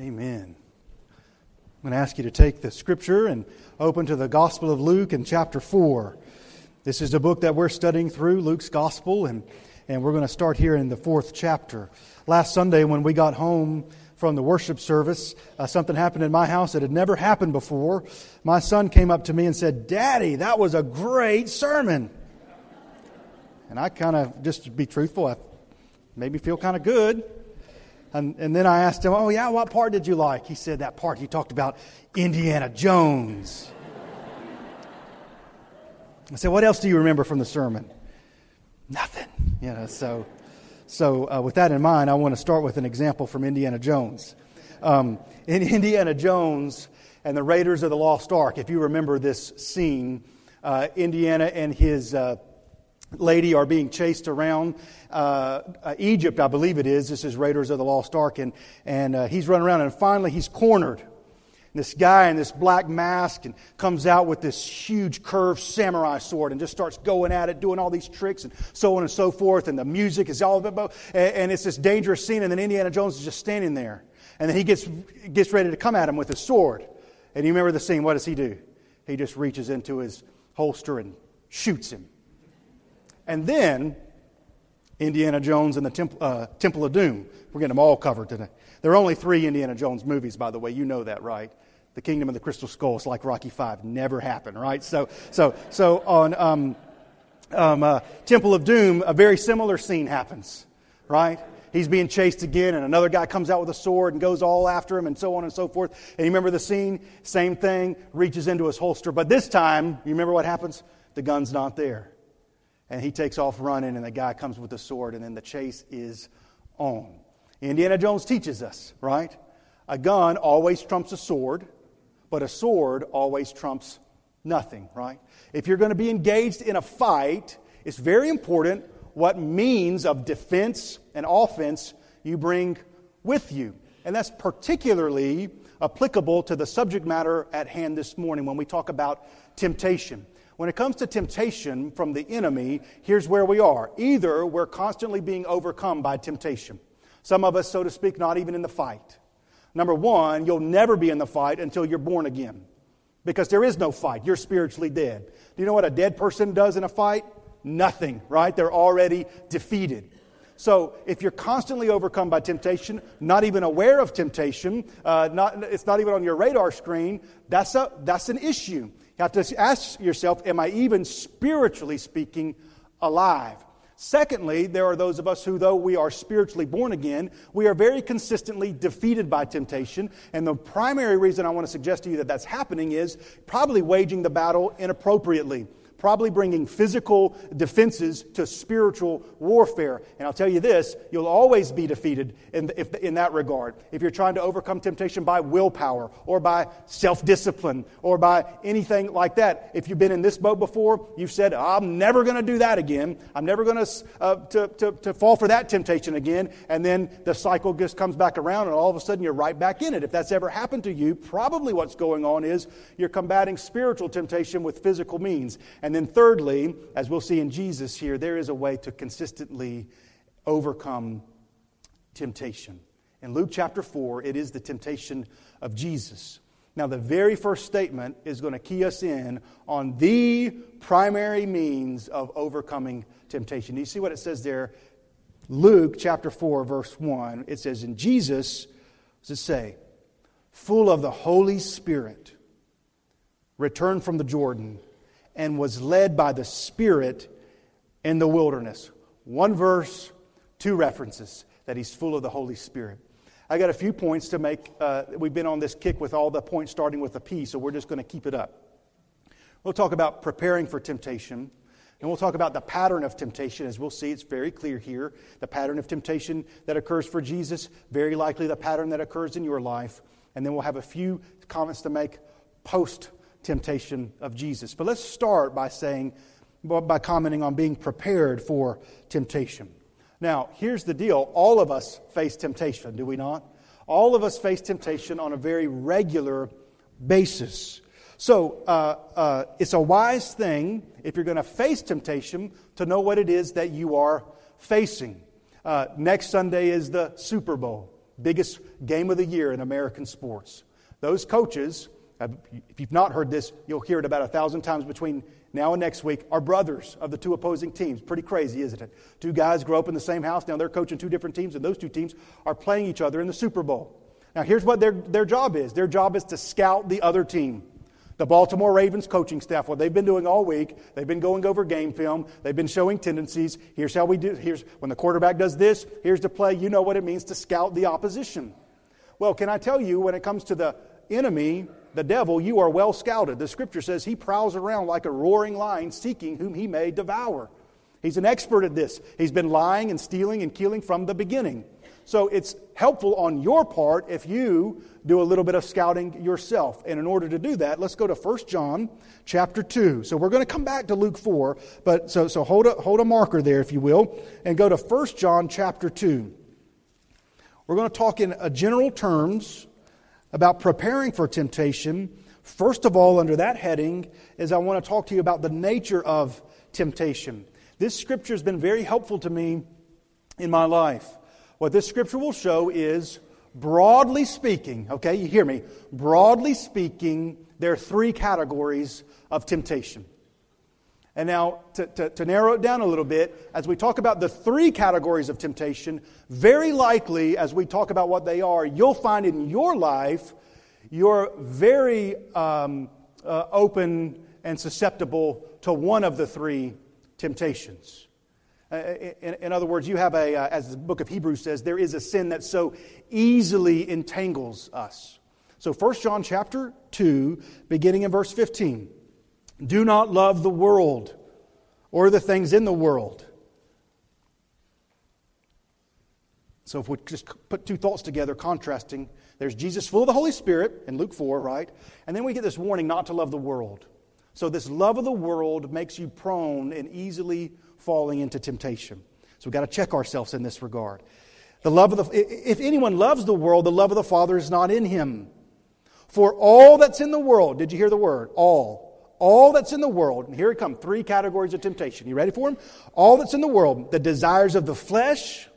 Amen. I'm going to ask you to take the scripture and open to the Gospel of Luke in chapter 4. This is the book that we're studying through, Luke's Gospel, and, and we're going to start here in the fourth chapter. Last Sunday, when we got home from the worship service, uh, something happened in my house that had never happened before. My son came up to me and said, Daddy, that was a great sermon. And I kind of, just to be truthful, I made me feel kind of good. And, and then I asked him, Oh, yeah, what part did you like? He said, That part he talked about Indiana Jones. I said, What else do you remember from the sermon? Nothing. You know, so, so uh, with that in mind, I want to start with an example from Indiana Jones. Um, in Indiana Jones and the Raiders of the Lost Ark, if you remember this scene, uh, Indiana and his uh, lady are being chased around uh, uh, Egypt, I believe it is. This is Raiders of the Lost Ark, and, and uh, he's running around, and finally he's cornered. This guy in this black mask and comes out with this huge curved samurai sword and just starts going at it, doing all these tricks and so on and so forth. And the music is all about, and it's this dangerous scene. And then Indiana Jones is just standing there, and then he gets gets ready to come at him with his sword. And you remember the scene? What does he do? He just reaches into his holster and shoots him. And then Indiana Jones and the Temple, uh, Temple of Doom. We're getting them all covered today. There are only three Indiana Jones movies, by the way. You know that, right? The Kingdom of the Crystal Skull is like Rocky Five. Never happened, right? So, so, so on um, um, uh, Temple of Doom, a very similar scene happens, right? He's being chased again, and another guy comes out with a sword and goes all after him, and so on and so forth. And you remember the scene? Same thing, reaches into his holster. But this time, you remember what happens? The gun's not there. And he takes off running, and the guy comes with a sword, and then the chase is on. Indiana Jones teaches us, right? A gun always trumps a sword, but a sword always trumps nothing, right? If you're going to be engaged in a fight, it's very important what means of defense and offense you bring with you. And that's particularly applicable to the subject matter at hand this morning when we talk about temptation. When it comes to temptation from the enemy, here's where we are. Either we're constantly being overcome by temptation. Some of us, so to speak, not even in the fight. Number one, you'll never be in the fight until you're born again. Because there is no fight. You're spiritually dead. Do you know what a dead person does in a fight? Nothing, right? They're already defeated. So if you're constantly overcome by temptation, not even aware of temptation, uh, not, it's not even on your radar screen, that's, a, that's an issue. You have to ask yourself, am I even spiritually speaking alive? Secondly, there are those of us who, though we are spiritually born again, we are very consistently defeated by temptation. And the primary reason I want to suggest to you that that's happening is probably waging the battle inappropriately probably bringing physical defenses to spiritual warfare. And I'll tell you this you'll always be defeated in, if, in that regard. If you're trying to overcome temptation by willpower or by self discipline or by anything like that, if you've been in this boat before, you've said, I'm never going to do that again. I'm never going uh, to, to, to fall for that temptation again. And then the cycle just comes back around, and all of a sudden you're right back in it. If that's ever happened to you, probably what's going on is you're combating spiritual temptation with physical means. And and then, thirdly, as we'll see in Jesus here, there is a way to consistently overcome temptation. In Luke chapter 4, it is the temptation of Jesus. Now, the very first statement is going to key us in on the primary means of overcoming temptation. You see what it says there? Luke chapter 4, verse 1. It says, In Jesus, does it say, full of the Holy Spirit, returned from the Jordan and was led by the Spirit in the wilderness. One verse, two references that he's full of the Holy Spirit. I got a few points to make. Uh, we've been on this kick with all the points starting with a P, so we're just going to keep it up. We'll talk about preparing for temptation. And we'll talk about the pattern of temptation. As we'll see, it's very clear here. The pattern of temptation that occurs for Jesus, very likely the pattern that occurs in your life. And then we'll have a few comments to make post temptation of Jesus. But let's start by saying, by commenting on being prepared for temptation. Now, here's the deal all of us face temptation, do we not? All of us face temptation on a very regular basis. So, uh, uh, it's a wise thing, if you're going to face temptation, to know what it is that you are facing. Uh, next Sunday is the Super Bowl, biggest game of the year in American sports. Those coaches, if you've not heard this, you'll hear it about a thousand times between now and next week, are brothers of the two opposing teams. Pretty crazy, isn't it? Two guys grow up in the same house. Now they're coaching two different teams, and those two teams are playing each other in the Super Bowl. Now, here's what their, their job is their job is to scout the other team. The Baltimore Ravens coaching staff, what they've been doing all week, they've been going over game film, they've been showing tendencies. Here's how we do, here's when the quarterback does this, here's the play, you know what it means to scout the opposition. Well, can I tell you, when it comes to the enemy, the devil, you are well scouted. The scripture says he prowls around like a roaring lion seeking whom he may devour. He's an expert at this. He's been lying and stealing and killing from the beginning. So it's helpful on your part if you do a little bit of scouting yourself. And in order to do that, let's go to 1 John chapter 2. So we're going to come back to Luke 4, but so, so hold, a, hold a marker there, if you will, and go to 1 John chapter 2. We're going to talk in uh, general terms about preparing for temptation. First of all, under that heading, is I want to talk to you about the nature of temptation. This scripture has been very helpful to me in my life. What this scripture will show is, broadly speaking, okay, you hear me, broadly speaking, there are three categories of temptation. And now, to, to, to, narrow it down a little bit, as we talk about the three categories of temptation, very likely, as we talk about what they are, you'll find in your life you're very um, uh, open and susceptible to one of the three temptations. Uh, in, in, other words, you have a, uh, as the book of Hebrews says, there is a sin that so easily entangles us. So 1 John chapter 2, beginning in verse 15. Do not love the world or the things in the world. So if we just put two thoughts together, contrasting, there's Jesus full of the Holy Spirit in Luke 4, right? And then we get this warning not to love the world. So this love of the world makes you prone and easily falling into temptation. So we've got to check ourselves in this regard. The love of the, if anyone loves the world, the love of the Father is not in him. For all that's in the world, did you hear the word? All. All that's in the world, and here it comes, three categories of temptation. You ready for them? All that's in the world, the desires of the flesh,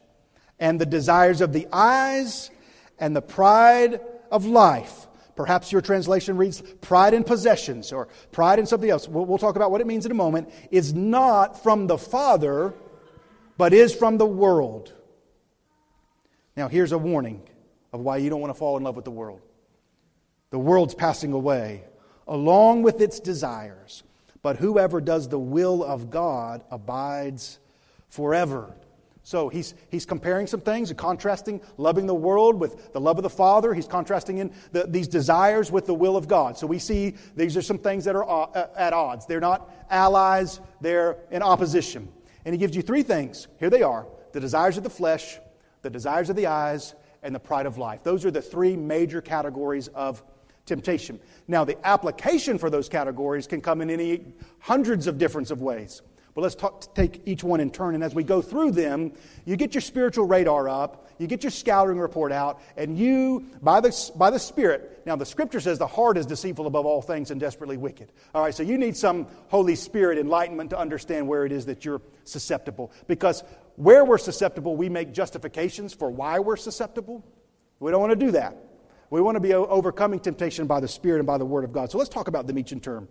and the desires of the eyes, and the pride of life. Perhaps your translation reads pride in possessions or pride in something else. We'll, we'll, talk about what it means in a moment. Is not from the Father, but is from the world. Now, here's a warning of why you don't want to fall in love with the world. The world's passing away, along with its desires. But whoever does the will of God abides forever. So he's, he's comparing some things and contrasting loving the world with the love of the Father. He's contrasting in the, these desires with the will of God. So we see these are some things that are uh, at odds. They're not allies, they're in opposition. And he gives you three things. Here they are the desires of the flesh, the desires of the eyes, and the pride of life. Those are the three major categories of temptation. Now, the application for those categories can come in any hundreds of different of ways. But let's talk, take each one in turn. And as we go through them, you get your spiritual radar up, you get your scouting report out, and you, by the, by the Spirit, now the scripture says the heart is deceitful above all things and desperately wicked. All right, so you need some Holy Spirit enlightenment to understand where it is that you're susceptible. Because where we're susceptible, we make justifications for why we're susceptible. We don't want to do that. We want to be overcoming temptation by the Spirit and by the Word of God. So let's talk about each in turn.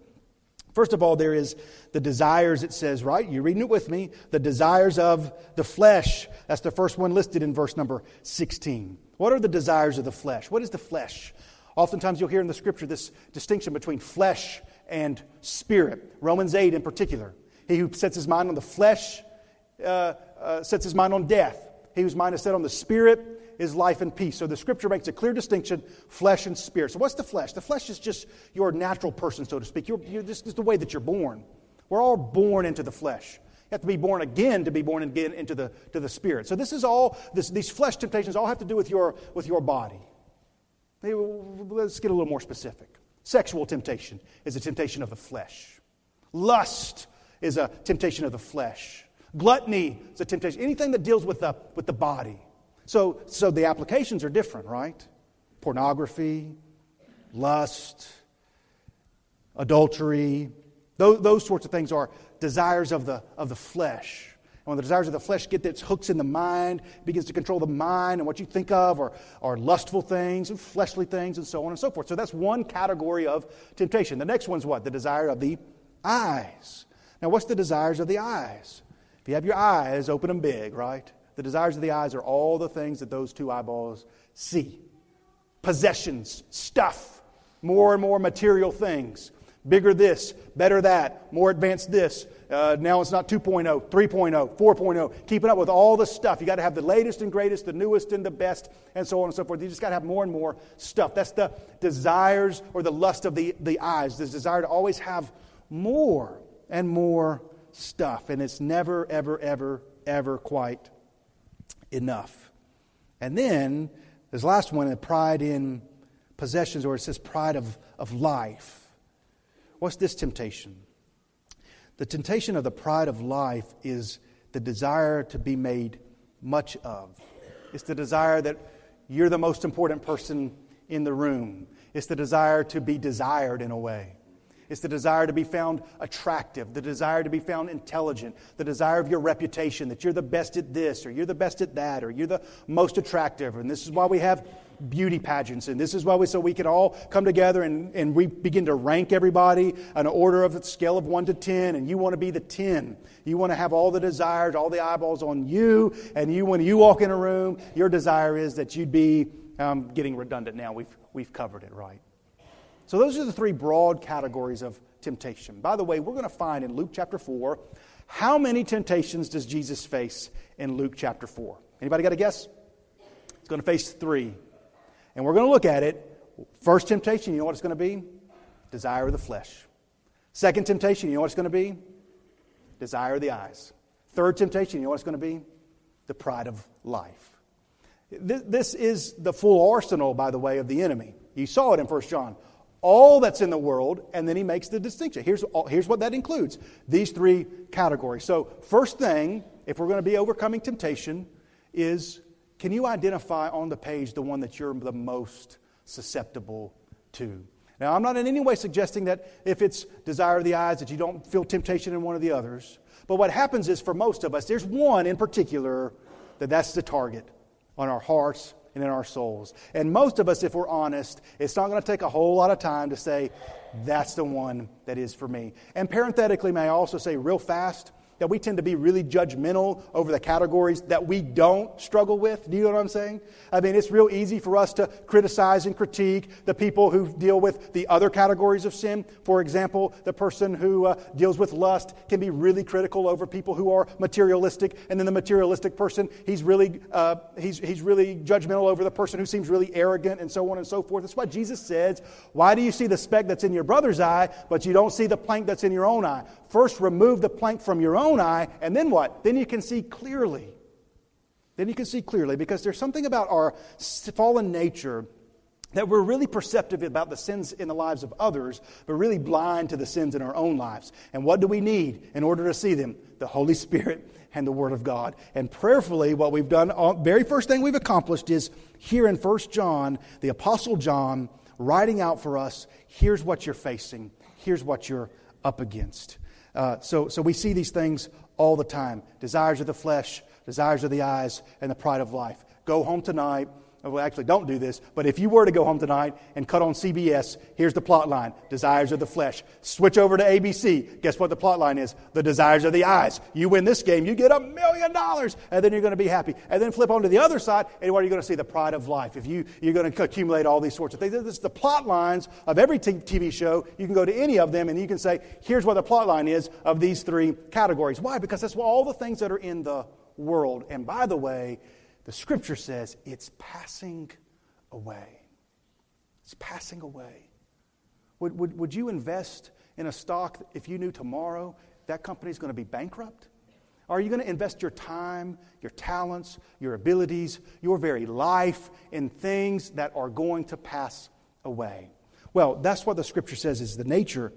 First of all, there is the desires, it says, right? You're reading it with me. The desires of the flesh. That's the first one listed in verse number 16. What are the desires of the flesh? What is the flesh? Oftentimes you'll hear in the scripture this distinction between flesh and spirit. Romans 8 in particular. He who sets his mind on the flesh uh, uh, sets his mind on death. He whose mind is set on the spirit is life and peace. So the scripture makes a clear distinction flesh and spirit. So what's the flesh? The flesh is just your natural person, so to speak. You're, you're, this is the way that you're born. We're all born into the flesh. You have to be born again to be born again into the, to the spirit. So this is all, this, these flesh temptations all have to do with your, with your body. Let's get a little more specific. Sexual temptation is a temptation of the flesh. Lust is a temptation of the flesh. Gluttony is a temptation. Anything that deals with the, with the body. So, so the applications are different, right? Pornography, lust, adultery, those, those sorts of things are desires of the, of the flesh. And when the desires of the flesh get its hooks in the mind, begins to control the mind and what you think of, are, or lustful things and fleshly things, and so on and so forth. So that's one category of temptation. The next one's what? The desire of the eyes. Now, what's the desires of the eyes? If you have your eyes, open them big, right? The desires of the eyes are all the things that those two eyeballs see possessions, stuff, more and more material things. Bigger this, better that, more advanced this. Uh, now it's not 2.0, 3.0, 4.0. Keeping up with all the stuff. You got to have the latest and greatest, the newest and the best, and so on and so forth. You just got to have more and more stuff. That's the desires or the lust of the, the eyes, this desire to always have more and more stuff. And it's never, ever, ever, ever quite enough. And then this last one, the pride in possessions, or it says pride of, of life. What's this temptation? The temptation of the pride of life is the desire to be made much of. It's the desire that you're the most important person in the room. It's the desire to be desired in a way. It's the desire to be found attractive, the desire to be found intelligent, the desire of your reputation that you're the best at this, or you're the best at that, or you're the most attractive. And this is why we have beauty pageants. And this is why we, so we can all come together and, and we begin to rank everybody an order of a scale of 1 to 10. And you want to be the 10. You want to have all the desires, all the eyeballs on you. And you, when you walk in a room, your desire is that you'd be um, getting redundant now. We've, we've covered it, right? So those are the three broad categories of temptation. By the way, we're going to find in Luke chapter 4 how many temptations does Jesus face in Luke chapter 4? Anybody got a guess? He's going to face three. And we're going to look at it. First temptation, you know what it's going to be? Desire of the flesh. Second temptation, you know what it's going to be? Desire of the eyes. Third temptation, you know what it's going to be? The pride of life. This is the full arsenal, by the way, of the enemy. You saw it in 1 John. All that's in the world, and then he makes the distinction. Here's, here's what that includes these three categories. So, first thing, if we're going to be overcoming temptation, is can you identify on the page the one that you're the most susceptible to? Now, I'm not in any way suggesting that if it's desire of the eyes that you don't feel temptation in one of the others. But what happens is for most of us, there's one in particular that that's the target on our hearts and in our souls. And most of us, if we're honest, it's not going to take a whole lot of time to say, that's the one that is for me. And parenthetically, may I also say real fast, that we tend to be really judgmental over the categories that we don't struggle with. Do you know what I'm saying? I mean, it's real easy for us to criticize and critique the people who deal with the other categories of sin. For example, the person who uh, deals with lust can be really critical over people who are materialistic, and then the materialistic person, he's really, uh, he's, he's really judgmental over the person who seems really arrogant, and so on and so forth. That's why Jesus says, Why do you see the speck that's in your brother's eye, but you don't see the plank that's in your own eye? First, remove the plank from your own eye, and then what? Then you can see clearly. Then you can see clearly because there's something about our fallen nature that we're really perceptive about the sins in the lives of others, but really blind to the sins in our own lives. And what do we need in order to see them? The Holy Spirit and the Word of God. And prayerfully, what we've done, uh, very first thing we've accomplished is here in 1 John, the Apostle John writing out for us here's what you're facing, here's what you're up against. Uh, so, so we see these things all the time desires of the flesh, desires of the eyes, and the pride of life. Go home tonight well, actually, don't do this, but if you were to go home tonight and cut on CBS, here's the plot line Desires of the flesh. Switch over to ABC. Guess what the plot line is? The desires of the eyes. You win this game, you get a million dollars, and then you're going to be happy. And then flip on to the other side, and what are you going to see? The pride of life. If you, you're going to accumulate all these sorts of things. This is the plot lines of every TV show. You can go to any of them, and you can say, here's what the plot line is of these three categories. Why? Because that's all the things that are in the world. And by the way, the scripture says it's passing away. It's passing away. Would, would, would you invest in a stock if you knew tomorrow that company is going to be bankrupt? Are you going to invest your time, your talents, your abilities, your very life in things that are going to pass away? Well, that's what the scripture says is the nature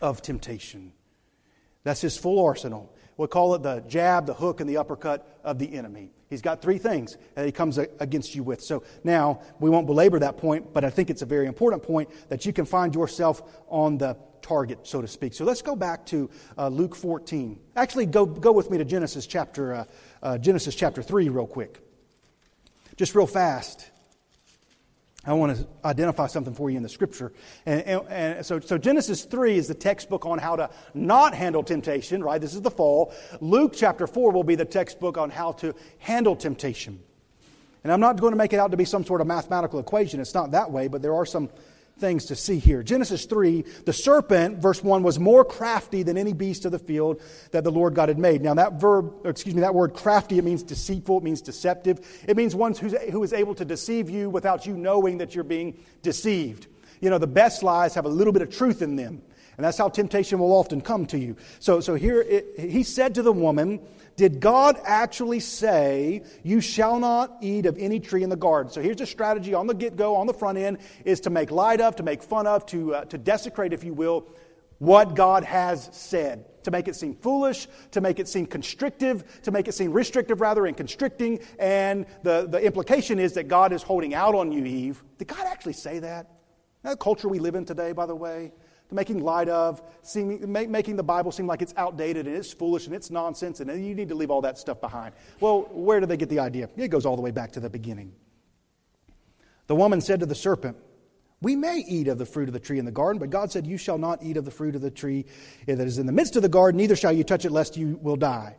of temptation. That's his full arsenal. We'll call it the jab, the hook, and the uppercut of the enemy. He's got three things that he comes against you with. So now we won't belabor that point, but I think it's a very important point that you can find yourself on the target, so to speak. So let's go back to uh, Luke 14. Actually, go, go with me to Genesis chapter, uh, uh, Genesis chapter 3 real quick. Just real fast. I want to identify something for you in the scripture. And, and, and, so, so Genesis 3 is the textbook on how to not handle temptation, right? This is the fall. Luke chapter 4 will be the textbook on how to handle temptation. And I'm not going to make it out to be some sort of mathematical equation. It's not that way, but there are some things to see here. Genesis 3, the serpent, verse 1, was more crafty than any beast of the field that the Lord God had made. Now, that verb, excuse me, that word crafty, it means deceitful, it means deceptive. It means one who's, who is able to deceive you without you knowing that you're being deceived. You know, the best lies have a little bit of truth in them. And that's how temptation will often come to you. So, so here it, he said to the woman, did God actually say, You shall not eat of any tree in the garden? So here's a strategy on the get go, on the front end, is to make light of, to make fun of, to, uh, to desecrate, if you will, what God has said. To make it seem foolish, to make it seem constrictive, to make it seem restrictive rather, and constricting. And the, the implication is that God is holding out on you, Eve. Did God actually say that? That culture we live in today, by the way making light of, seeming, make, making the Bible seem like it's outdated and it's foolish and it's nonsense and you need to leave all that stuff behind. Well, where do they get the idea? It goes all the way back to the beginning. The woman said to the serpent, We may eat of the fruit of the tree in the garden, but God said, You shall not eat of the fruit of the tree that is in the midst of the garden, neither shall you touch it, lest you will die.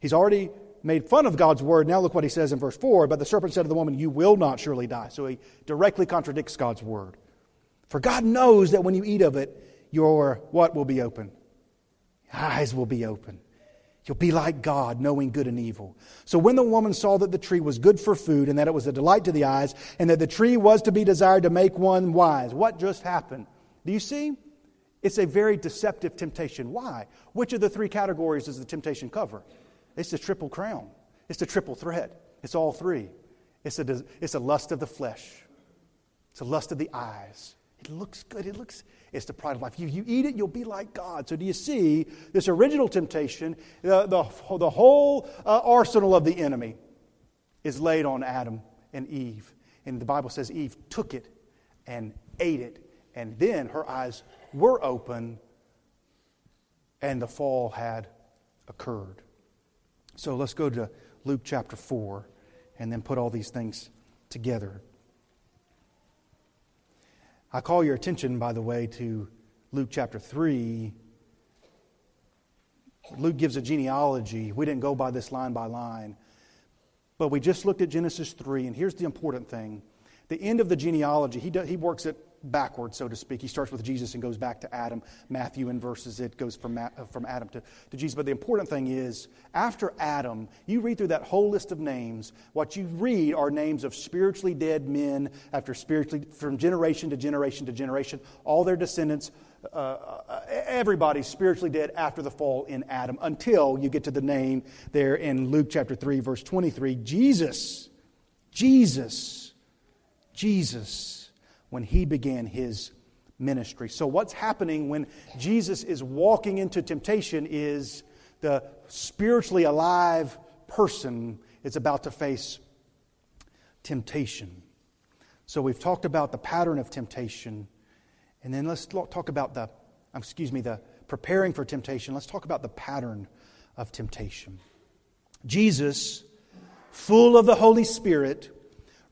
He's already made fun of God's word. Now look what he says in verse 4. But the serpent said to the woman, You will not surely die. So he directly contradicts God's word. For God knows that when you eat of it, your what will be open? Eyes will be open. You'll be like God, knowing good and evil. So when the woman saw that the tree was good for food, and that it was a delight to the eyes, and that the tree was to be desired to make one wise, what just happened? Do you see? It's a very deceptive temptation. Why? Which of the three categories does the temptation cover? It's the triple crown. It's the triple threat. It's all three. It's a, it's a lust of the flesh. It's a lust of the eyes. It looks good. It looks, it's the pride of life. You, you eat it, you'll be like God. So, do you see this original temptation? The, the, the whole uh, arsenal of the enemy is laid on Adam and Eve. And the Bible says Eve took it and ate it. And then her eyes were open and the fall had occurred. So, let's go to Luke chapter 4 and then put all these things together. I call your attention, by the way, to Luke chapter 3. Luke gives a genealogy. We didn't go by this line by line, but we just looked at Genesis 3, and here's the important thing. The end of the genealogy, he, does, he works it backwards, so to speak. He starts with Jesus and goes back to Adam. Matthew inverses it, goes from, uh, from Adam to, to Jesus. But the important thing is, after Adam, you read through that whole list of names. What you read are names of spiritually dead men after spiritually, from generation to generation to generation. All their descendants, uh, uh, spiritually dead after the fall in Adam until you get to the name there in Luke chapter 3, verse 23 Jesus. Jesus. Jesus when he began his ministry. So, what's happening when Jesus is walking into temptation is the spiritually alive person is about to face temptation. So, we've talked about the pattern of temptation, and then let's talk about the, um, excuse me, the preparing for temptation. Let's talk about the pattern of temptation. Jesus, full of the Holy Spirit,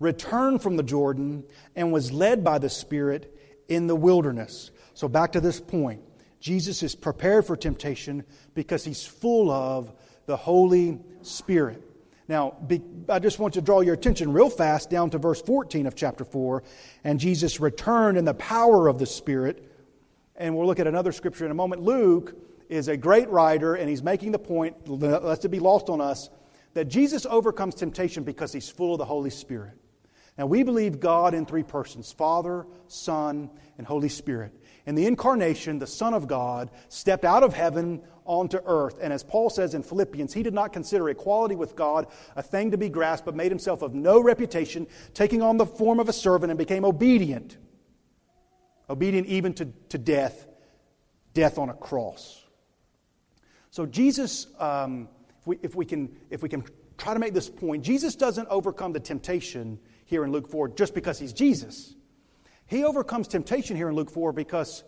returned from the Jordan and was led by the Spirit in the wilderness. So, back to this point Jesus is prepared for temptation because he's full of the Holy Spirit. Now, I just want to draw your attention real fast down to verse 14 of chapter 4. And Jesus returned in the power of the Spirit. And we'll look at another scripture in a moment. Luke is a great writer, and he's making the point, lest it be lost on us, that Jesus overcomes temptation because he's full of the Holy Spirit. Now, we believe God in three persons Father, Son, and Holy Spirit. In the incarnation, the Son of God stepped out of heaven onto earth. And as Paul says in Philippians, he did not consider equality with God a thing to be grasped, but made himself of no reputation, taking on the form of a servant, and became obedient. Obedient even to, to death, death on a cross. So, Jesus, um, if, we, if, we can, if we can try to make this point, Jesus doesn't overcome the temptation here in Luke 4 just because he's Jesus. He overcomes temptation here in Luke 4 because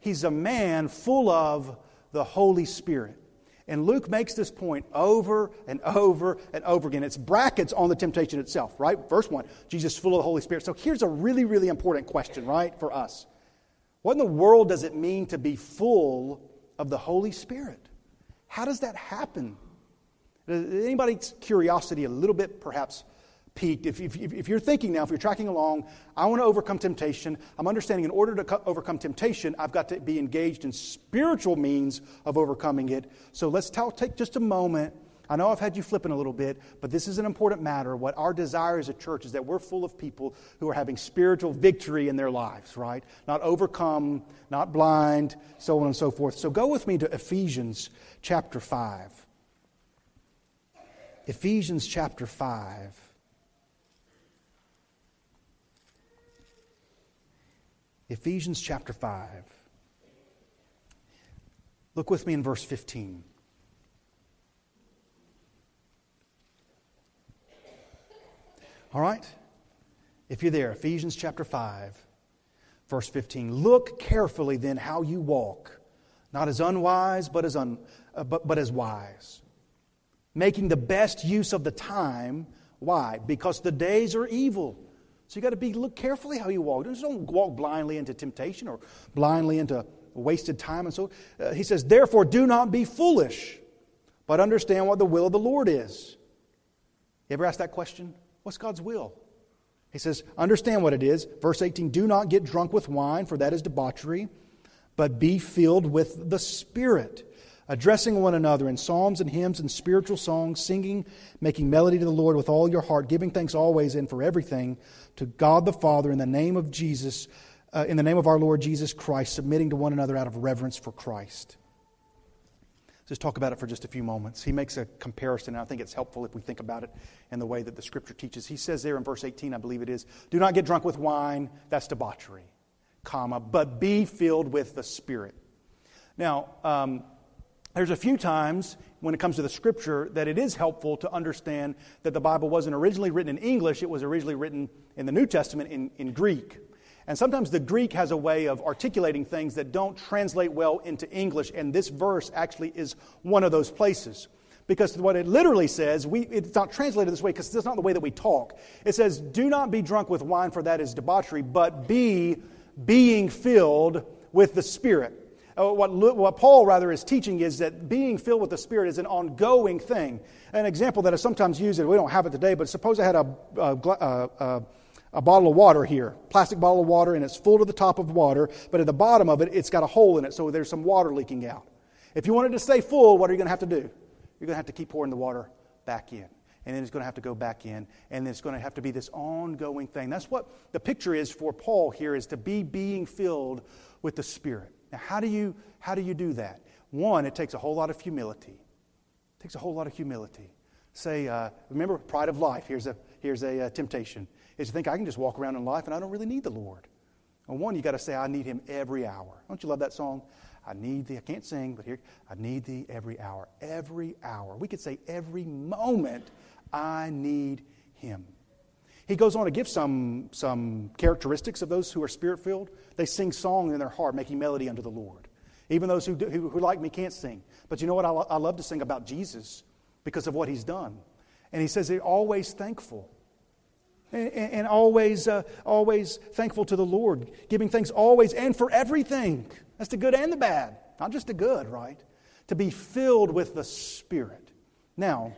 he's a man full of the Holy Spirit. And Luke makes this point over and over and over again. It's brackets on the temptation itself, right? Verse 1, Jesus full of the Holy Spirit. So here's a really, really important question, right, for us. What in the world does it mean to be full of the Holy Spirit? How does that happen? Anybody's curiosity a little bit perhaps piqued. If, if, if, you're thinking now, if you're tracking along, I want to overcome temptation, I'm understanding in order to co- overcome temptation, I've got to be engaged in spiritual means of overcoming it. So let's t- take just a moment. I know I've had you flipping a little bit, but this is an important matter. What our desire as a church is that we're full of people who are having spiritual victory in their lives, right? Not overcome, not blind, so on and so forth. So go with me to Ephesians chapter 5. Ephesians chapter 5. Ephesians chapter 5. Look with me in verse 15. All right? If you're there, Ephesians chapter 5, verse 15. Look carefully then how you walk, not as unwise, but as, un, uh, but, but as wise, making the best use of the time. Why? Because the days are evil. So you got to be look carefully how you walk. Just don't walk blindly into temptation or blindly into wasted time. And so uh, he says, therefore, do not be foolish, but understand what the will of the Lord is. You ever ask that question? What's God's will? He says, understand what it is. Verse 18, do not get drunk with wine, for that is debauchery, but be filled with the Spirit addressing one another in psalms and hymns and spiritual songs, singing, making melody to the Lord with all your heart, giving thanks always and for everything to God the Father in the name of Jesus, uh, in the name of our Lord Jesus Christ, submitting to one another out of reverence for Christ. Let's just talk about it for just a few moments. He makes a comparison, and I think it's helpful if we think about it in the way that the Scripture teaches. He says there in verse 18, I believe it is, do not get drunk with wine, that's debauchery, comma, but be filled with the Spirit. Now, um, there's a few times when it comes to the scripture that it is helpful to understand that the Bible wasn't originally written in English, it was originally written in the New Testament in, in Greek. And sometimes the Greek has a way of articulating things that don't translate well into English, and this verse actually is one of those places. Because what it literally says, we, it's not translated this way because it's not the way that we talk. It says, Do not be drunk with wine, for that is debauchery, but be being filled with the Spirit. Uh, what, what Paul rather is teaching is that being filled with the Spirit is an ongoing thing. An example that is sometimes used, and we don't have it today, but suppose I had a, a, a, a bottle of water here, plastic bottle of water, and it's full to the top of water, but at the bottom of it, it's got a hole in it, so there's some water leaking out. If you want it to stay full, what are you going to have to do? You're going to have to keep pouring the water back in. And then it's going to have to go back in, and then it's going to have to be this ongoing thing. That's what the picture is for Paul here is to be being filled with the Spirit. Now, how do you, how do, you do that? One, it takes a whole lot of humility. It takes a whole lot of humility. Say, uh, remember, pride of life. Here's a, here's a uh, temptation. Is to think I can just walk around in life and I don't really need the Lord. And one, you got to say, I need Him every hour. Don't you love that song? I need thee. I can't sing, but here, I need thee every hour. Every hour. We could say every moment, I need Him. He goes on to give some, some characteristics of those who are spirit filled. They sing song in their heart, making melody unto the Lord. Even those who, do, who, who, like me can't sing. But you know what? I, I love to sing about Jesus because of what he's done. And he says they're always thankful. And, and always, uh, always thankful to the Lord, giving thanks always and for everything. That's the good and the bad, not just the good, right? To be filled with the Spirit. Now,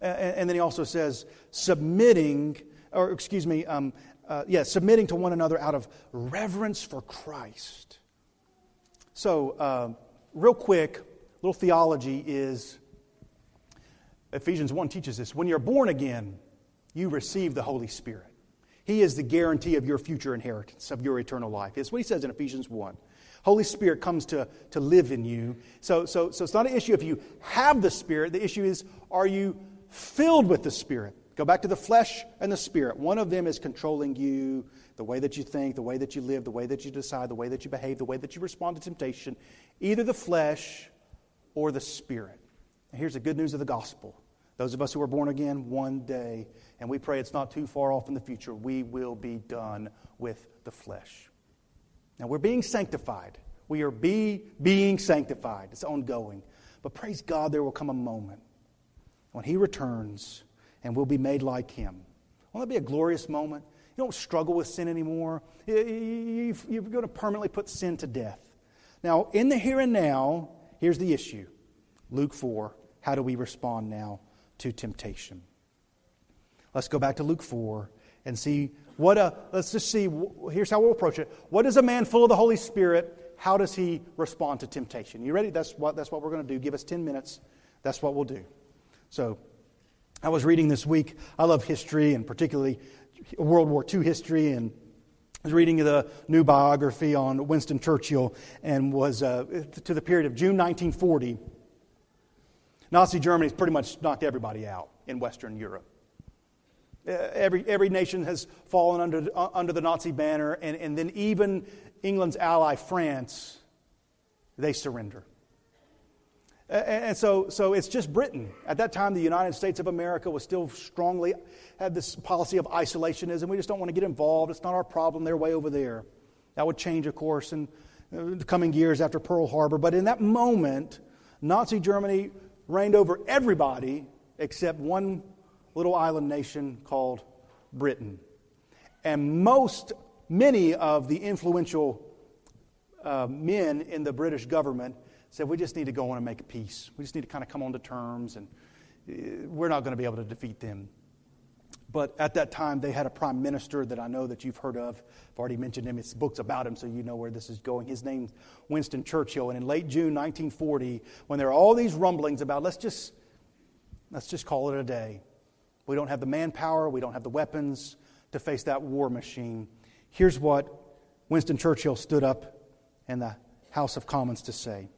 and then he also says, submitting, or excuse me, um, uh, yeah, submitting to one another out of reverence for Christ. So, uh, real quick, little theology is Ephesians 1 teaches this. When you're born again, you receive the Holy Spirit. He is the guarantee of your future inheritance, of your eternal life. It's what he says in Ephesians 1. Holy Spirit comes to, to live in you. So, so, so it's not an issue if you have the Spirit. The issue is, are you filled with the Spirit. Go back to the flesh and the spirit. One of them is controlling you, the way that you think, the way that you live, the way that you decide, the way that you behave, the way that you respond to temptation. Either the flesh or the Spirit. And here's the good news of the gospel. Those of us who are born again, one day, and we pray it's not too far off in the future, we will be done with the flesh. Now, we're being sanctified. We are be, being sanctified. It's ongoing. But praise God, there will come a moment when He returns and we'll be made like Him. Won't that be a glorious moment? You don't struggle with sin anymore. You're going to permanently put sin to death. Now, in the here and now, here's the issue Luke 4. How do we respond now to temptation? Let's go back to Luke 4 and see what a, let's just see, here's how we'll approach it. What is a man full of the Holy Spirit? How does he respond to temptation? You ready? That's what, that's what we're going to do. Give us 10 minutes. That's what we'll do. So, I was reading this week. I love history and particularly World War II history and I was reading the new biography on Winston Churchill and was uh, to the period of June 1940. Nazi Germany's pretty much knocked everybody out in Western Europe. Uh, every, every nation has fallen under, uh, under the Nazi banner, and, and then even England's ally, France, they surrender. And so, so it's just Britain. At that time, the United States of America was still strongly, had this policy of isolationism. We just don't want to get involved. It's not our problem. They're way over there. That would change, of course, in uh, the coming years after Pearl Harbor. But in that moment, Nazi Germany reigned over everybody except one little island nation called Britain. And most, many of the influential uh, men in the British government said, We just need to go on and make peace. We just need to kind of come on to terms, and uh, we're not going to be able to defeat them. But at that time, they had a prime minister that I know that you've heard of. I've already mentioned him. It's books about him, so you know where this is going. His name's Winston Churchill. And in late June 1940, when there are all these rumblings about let's just let's just call it a day, we don't have the manpower, we don't have the weapons to face that war machine. Here's what Winston Churchill stood up in the House of Commons to say.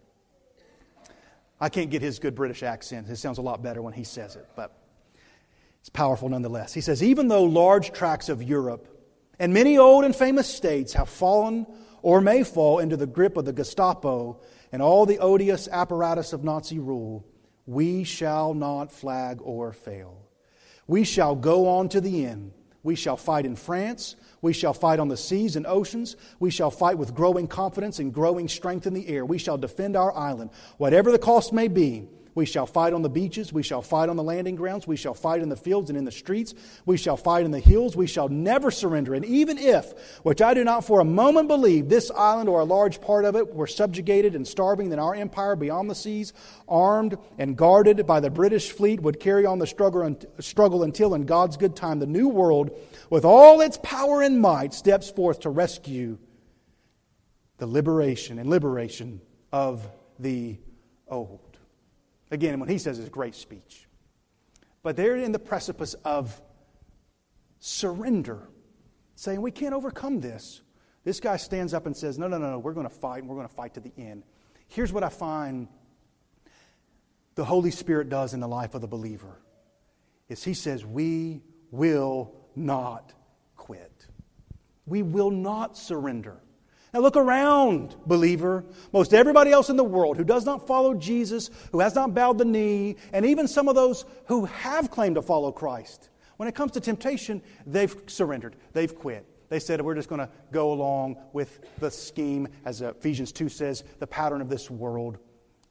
I can't get his good British accent. It sounds a lot better when he says it, but it's powerful nonetheless. He says, Even though large tracts of Europe and many old and famous states have fallen or may fall into the grip of the Gestapo and all the odious apparatus of Nazi rule, we shall not flag or fail. We shall go on to the end. We shall fight in France. We shall fight on the seas and oceans. We shall fight with growing confidence and growing strength in the air. We shall defend our island, whatever the cost may be. We shall fight on the beaches. We shall fight on the landing grounds. We shall fight in the fields and in the streets. We shall fight in the hills. We shall never surrender. And even if, which I do not for a moment believe, this island or a large part of it were subjugated and starving, then our empire beyond the seas, armed and guarded by the British fleet, would carry on the struggle, until, in God's good time, the new world, with all its power and might, steps forth to rescue the liberation and liberation of the old. Again, when he says it's great speech. But they're in the precipice of surrender, saying, We can't overcome this. This guy stands up and says, No, no, no, no, we're going to fight, and we're going to fight to the end. Here's what I find the Holy Spirit does in the life of the believer is he says, We will not quit. We will not surrender. Now look around, believer. Most everybody else in the world who does not follow Jesus, who has not bowed the knee, and even some of those who have claimed to follow Christ, when it comes to temptation, they've surrendered. They've quit. They said, We're just going to go along with the scheme, as Ephesians 2 says, the pattern of this world,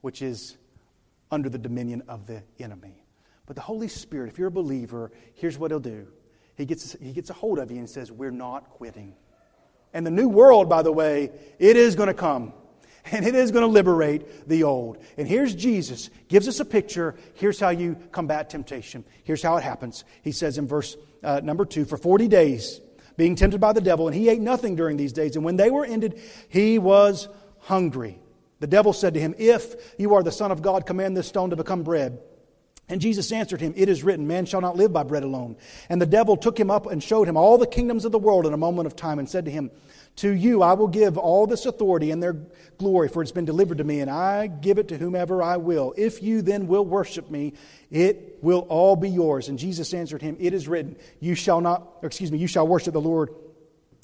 which is under the dominion of the enemy. But the Holy Spirit, if you're a believer, here's what He'll do He gets, he gets a hold of you and says, We're not quitting. And the new world, by the way, it is going to come. And it is going to liberate the old. And here's Jesus, gives us a picture. Here's how you combat temptation. Here's how it happens. He says in verse uh, number two For 40 days, being tempted by the devil, and he ate nothing during these days. And when they were ended, he was hungry. The devil said to him, If you are the Son of God, command this stone to become bread. And Jesus answered him, It is written, Man shall not live by bread alone. And the devil took him up and showed him all the kingdoms of the world in a moment of time and said to him, To you I will give all this authority and their glory, for it's been delivered to me, and I give it to whomever I will. If you then will worship me, it will all be yours. And Jesus answered him, It is written, You shall not, excuse me, you shall worship the Lord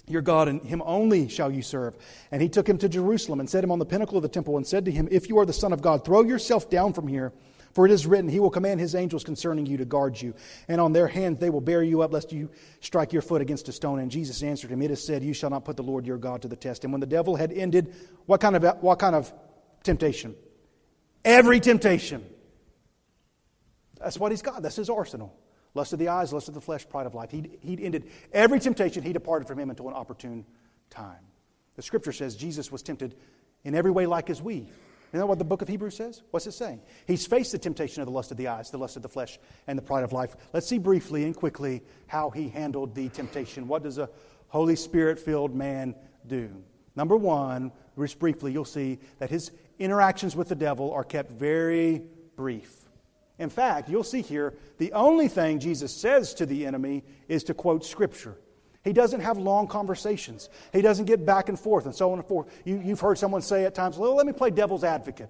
your God, and him only shall you serve. And he took him to Jerusalem and set him on the pinnacle of the temple and said to him, If you are the Son of God, throw yourself down from here. For it is written, He will command His angels concerning you to guard you, and on their hands they will bear you up, lest you strike your foot against a stone. And Jesus answered him, It is said, You shall not put the Lord your God to the test. And when the devil had ended, what kind of, what kind of temptation? Every temptation. That's what he's got. That's his arsenal. Lust of the eyes, lust of the flesh, pride of life. He'd, he'd ended every temptation. He departed from him until an opportune time. The scripture says Jesus was tempted in every way like as we, you know what the book of Hebrews says? What's it saying? He's faced the temptation of the lust of the eyes, the lust of the flesh, and the pride of life. Let's see briefly and quickly how he handled the temptation. What does a Holy Spirit filled man do? Number one, just briefly, you'll see that his interactions with the devil are kept very brief. In fact, you'll see here the only thing Jesus says to the enemy is to quote Scripture. He doesn't have long conversations. He doesn't get back and forth and so on and forth. You, have heard someone say at times, well, let me play devil's advocate.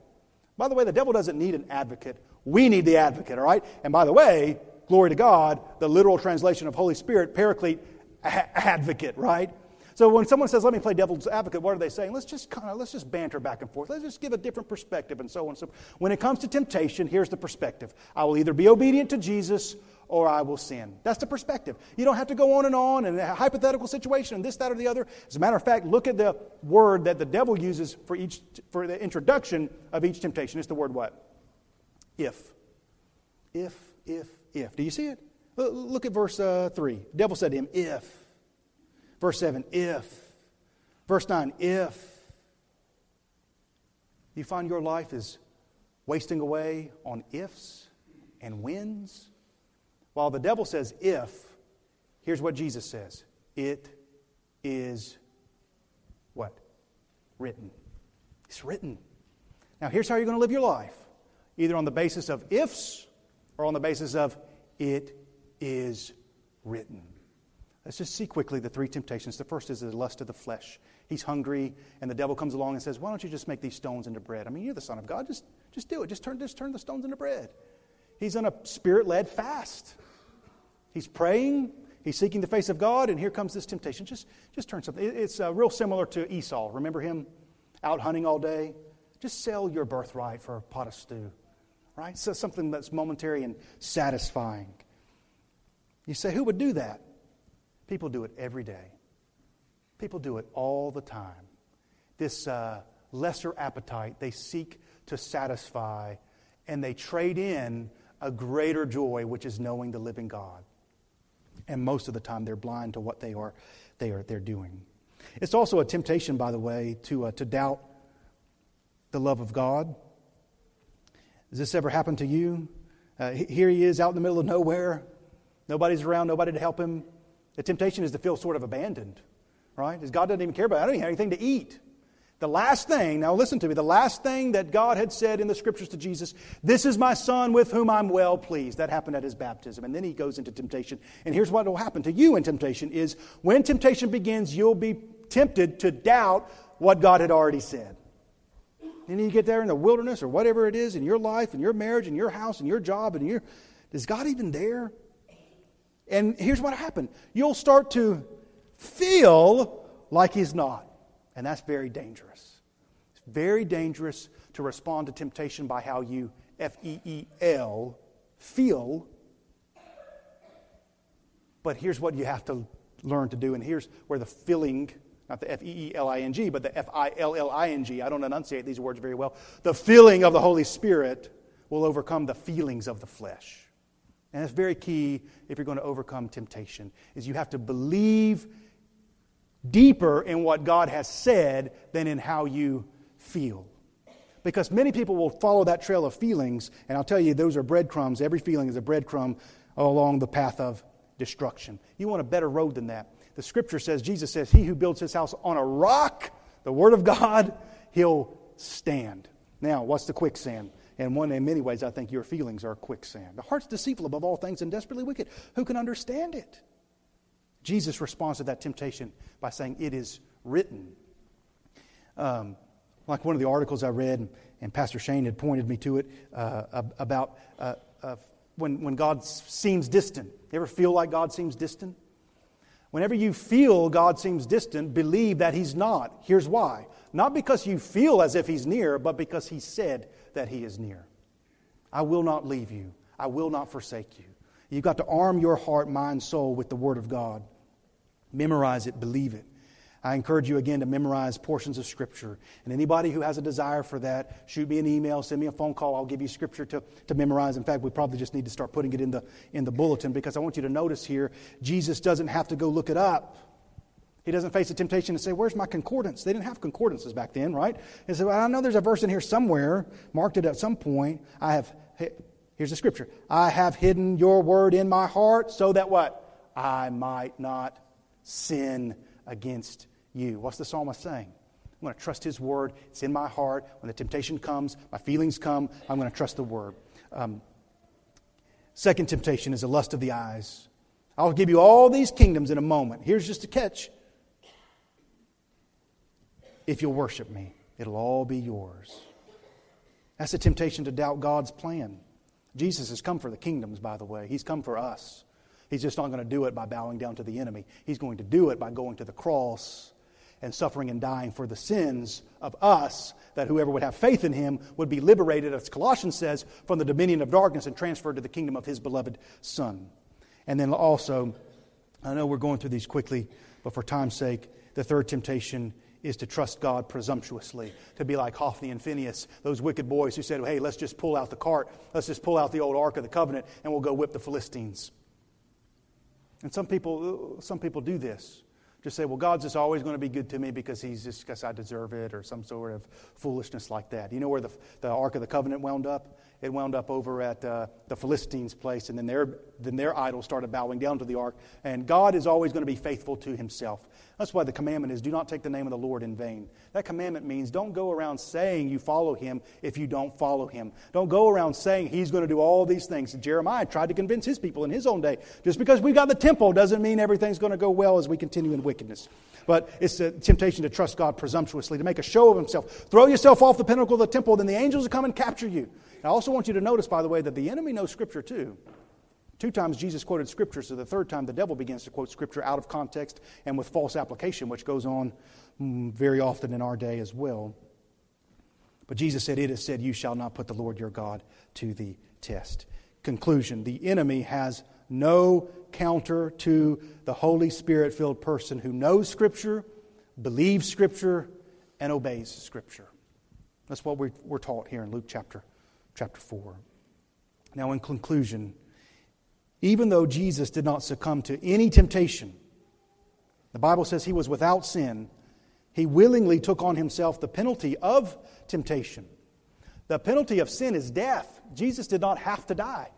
By the way, the devil doesn't need an advocate. We need the advocate, all right? And by the way, glory to God, the literal translation of Holy Spirit, paraclete, a- advocate, right? So when someone says, let me play devil's advocate, what are they saying? Let's just kind of, let's just banter back and forth. Let's just give a different perspective and so on and so forth. When it comes to temptation, here's the perspective. I will either be obedient to Jesus or I will sin. That's the perspective. You don't have to go on and on and a hypothetical situation and this, that, or the other. As a matter of fact, look at the word that the devil uses for each for the introduction of each temptation. It's the word what? If. If, if, if. Do you see it? Look at verse uh, 3. The devil said to him, If. Verse 7, if. Verse 9, if. You find your life is wasting away on ifs and whens? While the devil says, if, here's what Jesus says it is what? Written. It's written. Now, here's how you're going to live your life either on the basis of ifs or on the basis of it is written. Let's just see quickly the three temptations. The first is the lust of the flesh. He's hungry, and the devil comes along and says, Why don't you just make these stones into bread? I mean, you're the Son of God. Just, just do it. Just turn, just turn the stones into bread. He's on a spirit led fast. He's praying, he's seeking the face of God, and here comes this temptation. Just, just turn something. It's uh, real similar to Esau. Remember him out hunting all day? Just sell your birthright for a pot of stew, right? So something that's momentary and satisfying. You say, who would do that? People do it every day. People do it all the time. This uh, lesser appetite they seek to satisfy, and they trade in a greater joy, which is knowing the living God and most of the time they're blind to what they are, they are they're doing. It's also a temptation, by the way, to, uh, to doubt the love of God. Has this ever happened to you? Uh, here he is out in the middle of nowhere. Nobody's around, nobody to help him. The temptation is to feel sort of abandoned, right? As God doesn't even care about it. I don't even have anything to eat. The last thing, now listen to me, the last thing that God had said in the scriptures to Jesus, this is my son with whom I'm well pleased. That happened at his baptism. And then he goes into temptation. And here's what will happen to you in temptation is when temptation begins, you'll be tempted to doubt what God had already said. And you get there in the wilderness or whatever it is in your life, in your marriage, in your house, in your job, and your is God even there? And here's what happened. You'll start to feel like he's not. And that's very dangerous. It's very dangerous to respond to temptation by how you, F E E L, feel. But here's what you have to learn to do, and here's where the feeling, not the F E E L I N G, but the F I L L I N G, I don't enunciate these words very well, the feeling of the Holy Spirit will overcome the feelings of the flesh. And that's very key if you're going to overcome temptation, is you have to believe deeper in what God has said than in how you feel. Because many people will follow that trail of feelings, and I'll tell you, those are breadcrumbs. Every feeling is a breadcrumb along the path of destruction. You want a better road than that. The scripture says, Jesus says, He who builds his house on a rock, the word of God, he'll stand. Now, what's the quicksand? And one, in many ways, I think your feelings are quicksand. The heart's deceitful above all things and desperately wicked. Who can understand it? Jesus responds to that temptation by saying, It is written. Um, like one of the articles I read, and Pastor Shane had pointed me to it uh, about uh, uh, when, when God seems distant. You ever feel like God seems distant? Whenever you feel God seems distant, believe that He's not. Here's why. Not because you feel as if He's near, but because He said that He is near. I will not leave you, I will not forsake you. You've got to arm your heart, mind, soul with the Word of God. Memorize it, believe it. I encourage you again to memorize portions of Scripture. And anybody who has a desire for that, shoot me an email, send me a phone call. I'll give you Scripture to, to memorize. In fact, we probably just need to start putting it in the, in the bulletin because I want you to notice here Jesus doesn't have to go look it up. He doesn't face the temptation to say, Where's my concordance? They didn't have concordances back then, right? He said, well, I know there's a verse in here somewhere, marked it at some point. I have, here's the scripture I have hidden your word in my heart so that what? I might not sin against you. What's the psalmist saying? I'm going to trust his word. It's in my heart. When the temptation comes, my feelings come, I'm going to trust the word. Um, second temptation is the lust of the eyes. I'll give you all these kingdoms in a moment. Here's just a catch. If you'll worship me, it'll all be yours. That's a temptation to doubt God's plan. Jesus has come for the kingdoms, by the way. He's come for us. He's just not going to do it by bowing down to the enemy. He's going to do it by going to the cross and suffering and dying for the sins of us, that whoever would have faith in him would be liberated, as Colossians says, from the dominion of darkness and transferred to the kingdom of his beloved Son. And then also, I know we're going through these quickly, but for time's sake, the third temptation is to trust God presumptuously, to be like Hophni and Phineas, those wicked boys who said, hey, let's just pull out the cart, let's just pull out the old Ark of the Covenant, and we'll go whip the Philistines. And some people, some people do this just say, well, God's just always going to be good to me because he's just because I deserve it or some sort of foolishness like that. You know where the, the Ark of the Covenant wound up? It wound up over at uh, the Philistines' place, and then their, then their idols started bowing down to the ark. And God is always going to be faithful to himself. That's why the commandment is do not take the name of the Lord in vain. That commandment means don't go around saying you follow him if you don't follow him. Don't go around saying he's going to do all these things. Jeremiah tried to convince his people in his own day. Just because we've got the temple doesn't mean everything's going to go well as we continue in wickedness. But it's a temptation to trust God presumptuously, to make a show of himself. Throw yourself off the pinnacle of the temple, then the angels will come and capture you. I also want you to notice, by the way, that the enemy knows Scripture too. Two times Jesus quoted Scripture, so the third time the devil begins to quote Scripture out of context and with false application, which goes on mm, very often in our day as well. But Jesus said, It is said, You shall not put the Lord your God to the test. Conclusion The enemy has no counter to the Holy Spirit filled person who knows Scripture, believes Scripture, and obeys Scripture. That's what we're taught here in Luke chapter, chapter 4. Now, in conclusion, even though Jesus did not succumb to any temptation, the Bible says he was without sin, he willingly took on himself the penalty of temptation. The penalty of sin is death. Jesus did not have to die.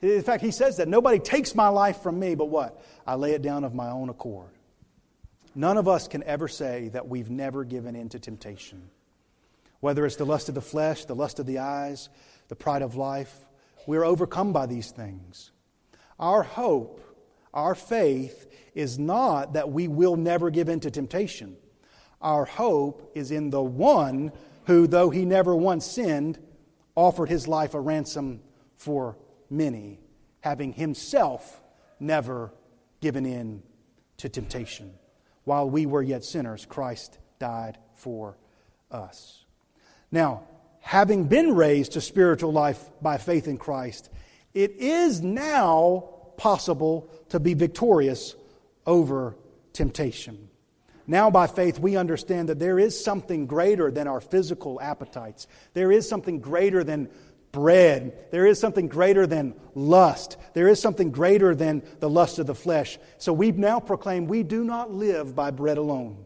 In fact, he says that nobody takes my life from me, but what? I lay it down of my own accord. None of us can ever say that we've never given in to temptation. Whether it's the lust of the flesh, the lust of the eyes, the pride of life, we're overcome by these things. Our hope, our faith, is not that we will never give in to temptation. Our hope is in the one who, though he never once sinned, offered his life a ransom for many, having himself never given in to temptation. While we were yet sinners, Christ died for us. Now, having been raised to spiritual life by faith in Christ, it is now possible to be victorious over temptation. Now, by faith, we understand that there is something greater than our physical appetites. There is something greater than bread. There is something greater than lust. There is something greater than the lust of the flesh. So we now proclaim we do not live by bread alone.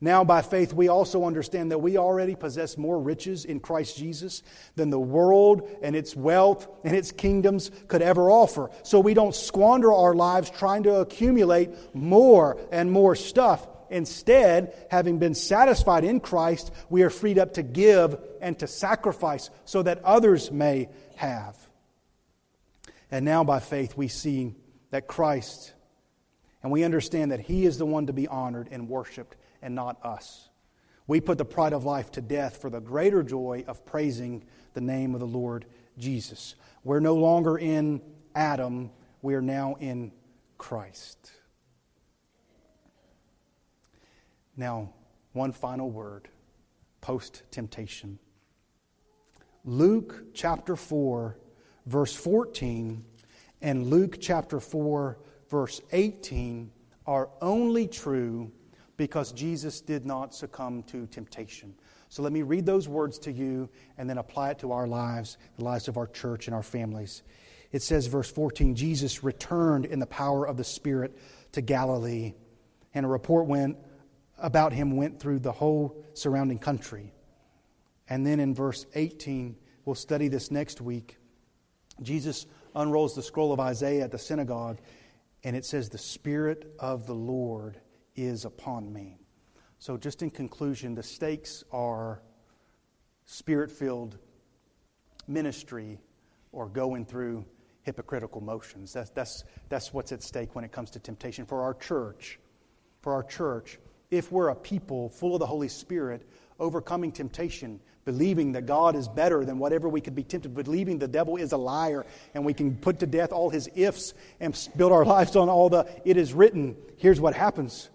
Now, by faith, we also understand that we already possess more riches in Christ Jesus than the world and its wealth and its kingdoms could ever offer. So we don't squander our lives trying to accumulate more and more stuff. Instead, having been satisfied in Christ, we are freed up to give and to sacrifice so that others may have. And now, by faith, we see that Christ, and we understand that He is the one to be honored and worshiped and not us. We put the pride of life to death for the greater joy of praising the name of the Lord Jesus. We're no longer in Adam, we are now in Christ. Now, one final word post temptation. Luke chapter 4, verse 14, and Luke chapter 4, verse 18 are only true because Jesus did not succumb to temptation. So let me read those words to you and then apply it to our lives, the lives of our church and our families. It says, verse 14 Jesus returned in the power of the Spirit to Galilee, and a report went about him went through the whole surrounding country. And then in verse 18, we'll study this next week. Jesus unrolls the scroll of Isaiah at the synagogue, and it says, The Spirit of the Lord is upon me. So, just in conclusion, the stakes are spirit filled ministry or going through hypocritical motions. That's, that's, that's what's at stake when it comes to temptation. For our church, for our church, if we're a people full of the Holy Spirit, overcoming temptation, believing that God is better than whatever we could be tempted, believing the devil is a liar and we can put to death all his ifs and build our lives on all the it is written, here's what happens.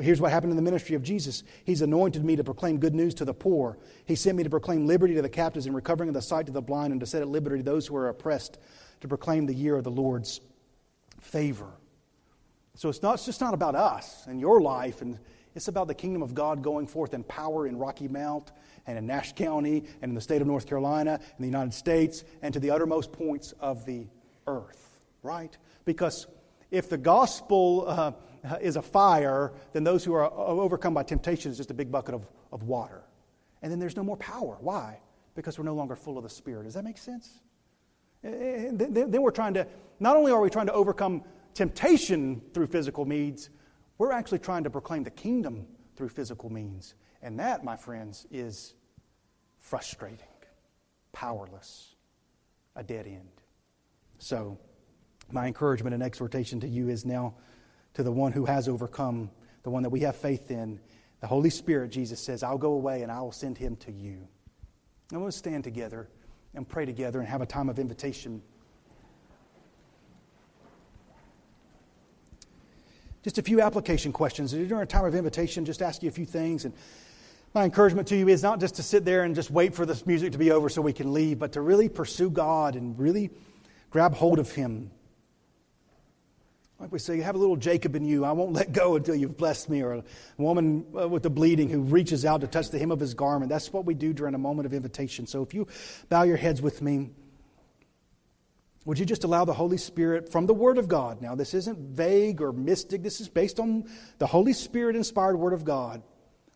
Here's what happened in the ministry of Jesus. He's anointed me to proclaim good news to the poor. He sent me to proclaim liberty to the captives and recovering of the sight to the blind and to set at liberty those who are oppressed, to proclaim the year of the Lord's favor. So it's, not, it's just not about us and your life, and it's about the kingdom of God going forth in power in Rocky Mount and in Nash County and in the state of North Carolina and the United States and to the uttermost points of the earth, right? Because if the gospel uh, is a fire, then those who are uh, overcome by temptation is just a big bucket of, of water. And then there's no more power. Why? Because we're no longer full of the Spirit. Does that make sense? Then we're trying to, not only are we trying to overcome temptation through physical means, we're actually trying to proclaim the kingdom through physical means. And that, my friends, is frustrating, powerless, a dead end. So, my encouragement and exhortation to you is now to the one who has overcome, the one that we have faith in, the Holy Spirit, Jesus says, I'll go away and I will send him to you. And we'll stand together and pray together and have a time of invitation. Just a few application questions. During a time of invitation, just ask you a few things. And my encouragement to you is not just to sit there and just wait for this music to be over so we can leave, but to really pursue God and really grab hold of Him. Like we say, you have a little Jacob in you. I won't let go until you've blessed me. Or a woman uh, with the bleeding who reaches out to touch the hem of his garment. That's what we do during a moment of invitation. So if you bow your heads with me, would you just allow the Holy Spirit from the Word of God? Now, this isn't vague or mystic. This is based on the Holy Spirit inspired Word of God.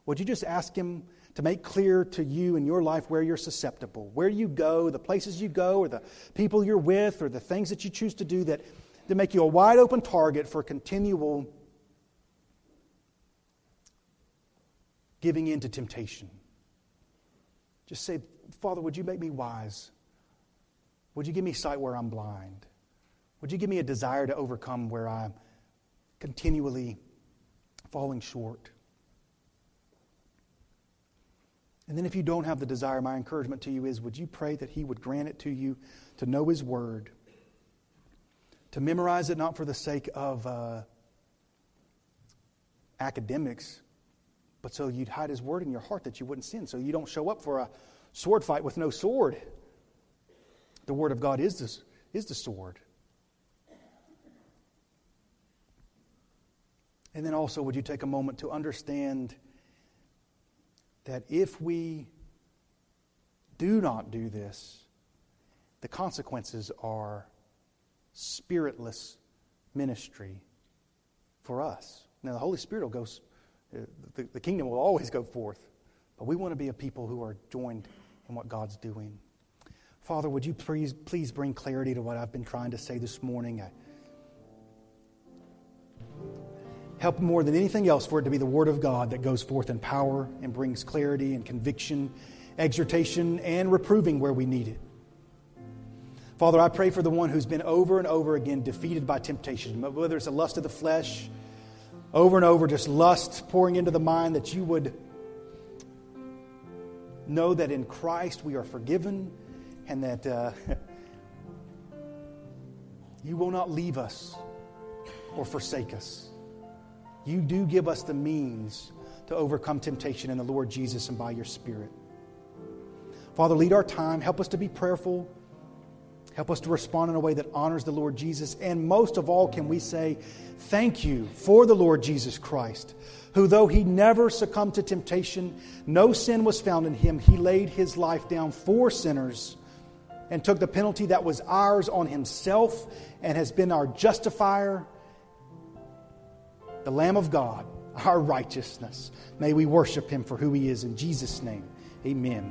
Would you just ask Him to make clear to you in your life where you're susceptible, where you go, the places you go, or the people you're with, or the things that you choose to do that to make you a wide open target for continual giving in to temptation. Just say, Father, would you make me wise? Would you give me sight where I'm blind? Would you give me a desire to overcome where I'm continually falling short? And then, if you don't have the desire, my encouragement to you is would you pray that He would grant it to you to know His Word? To memorize it not for the sake of uh, academics, but so you'd hide His word in your heart that you wouldn't sin, so you don't show up for a sword fight with no sword. The Word of God is the, is the sword. And then also, would you take a moment to understand that if we do not do this, the consequences are spiritless ministry for us. Now, the Holy Spirit will go, uh, the, the kingdom will always go forth, but we want to be a people who are joined in what God's doing. Father, would you please, please bring clarity to what I've been trying to say this morning? I, help more than anything else for it to be the Word of God that goes forth in power and brings clarity and conviction, exhortation, and reproving where we need it. Father, I pray for the one who's been over and over again defeated by temptation, whether it's a lust of the flesh, over and over, just lust pouring into the mind, that you would know that in Christ we are forgiven and that uh, you will not leave us or forsake us. You do give us the means to overcome temptation in the Lord Jesus and by your Spirit. Father, lead our time. Help us to be prayerful. Help us to respond in a way that honors the Lord Jesus. And most of all, can we say, Thank you for the Lord Jesus Christ, who, though he never succumbed to temptation, no sin was found in him. He laid his life down for sinners and took the penalty that was ours on himself and has been our justifier, the Lamb of God, our righteousness. May we worship him for who he is. In Jesus' name, amen.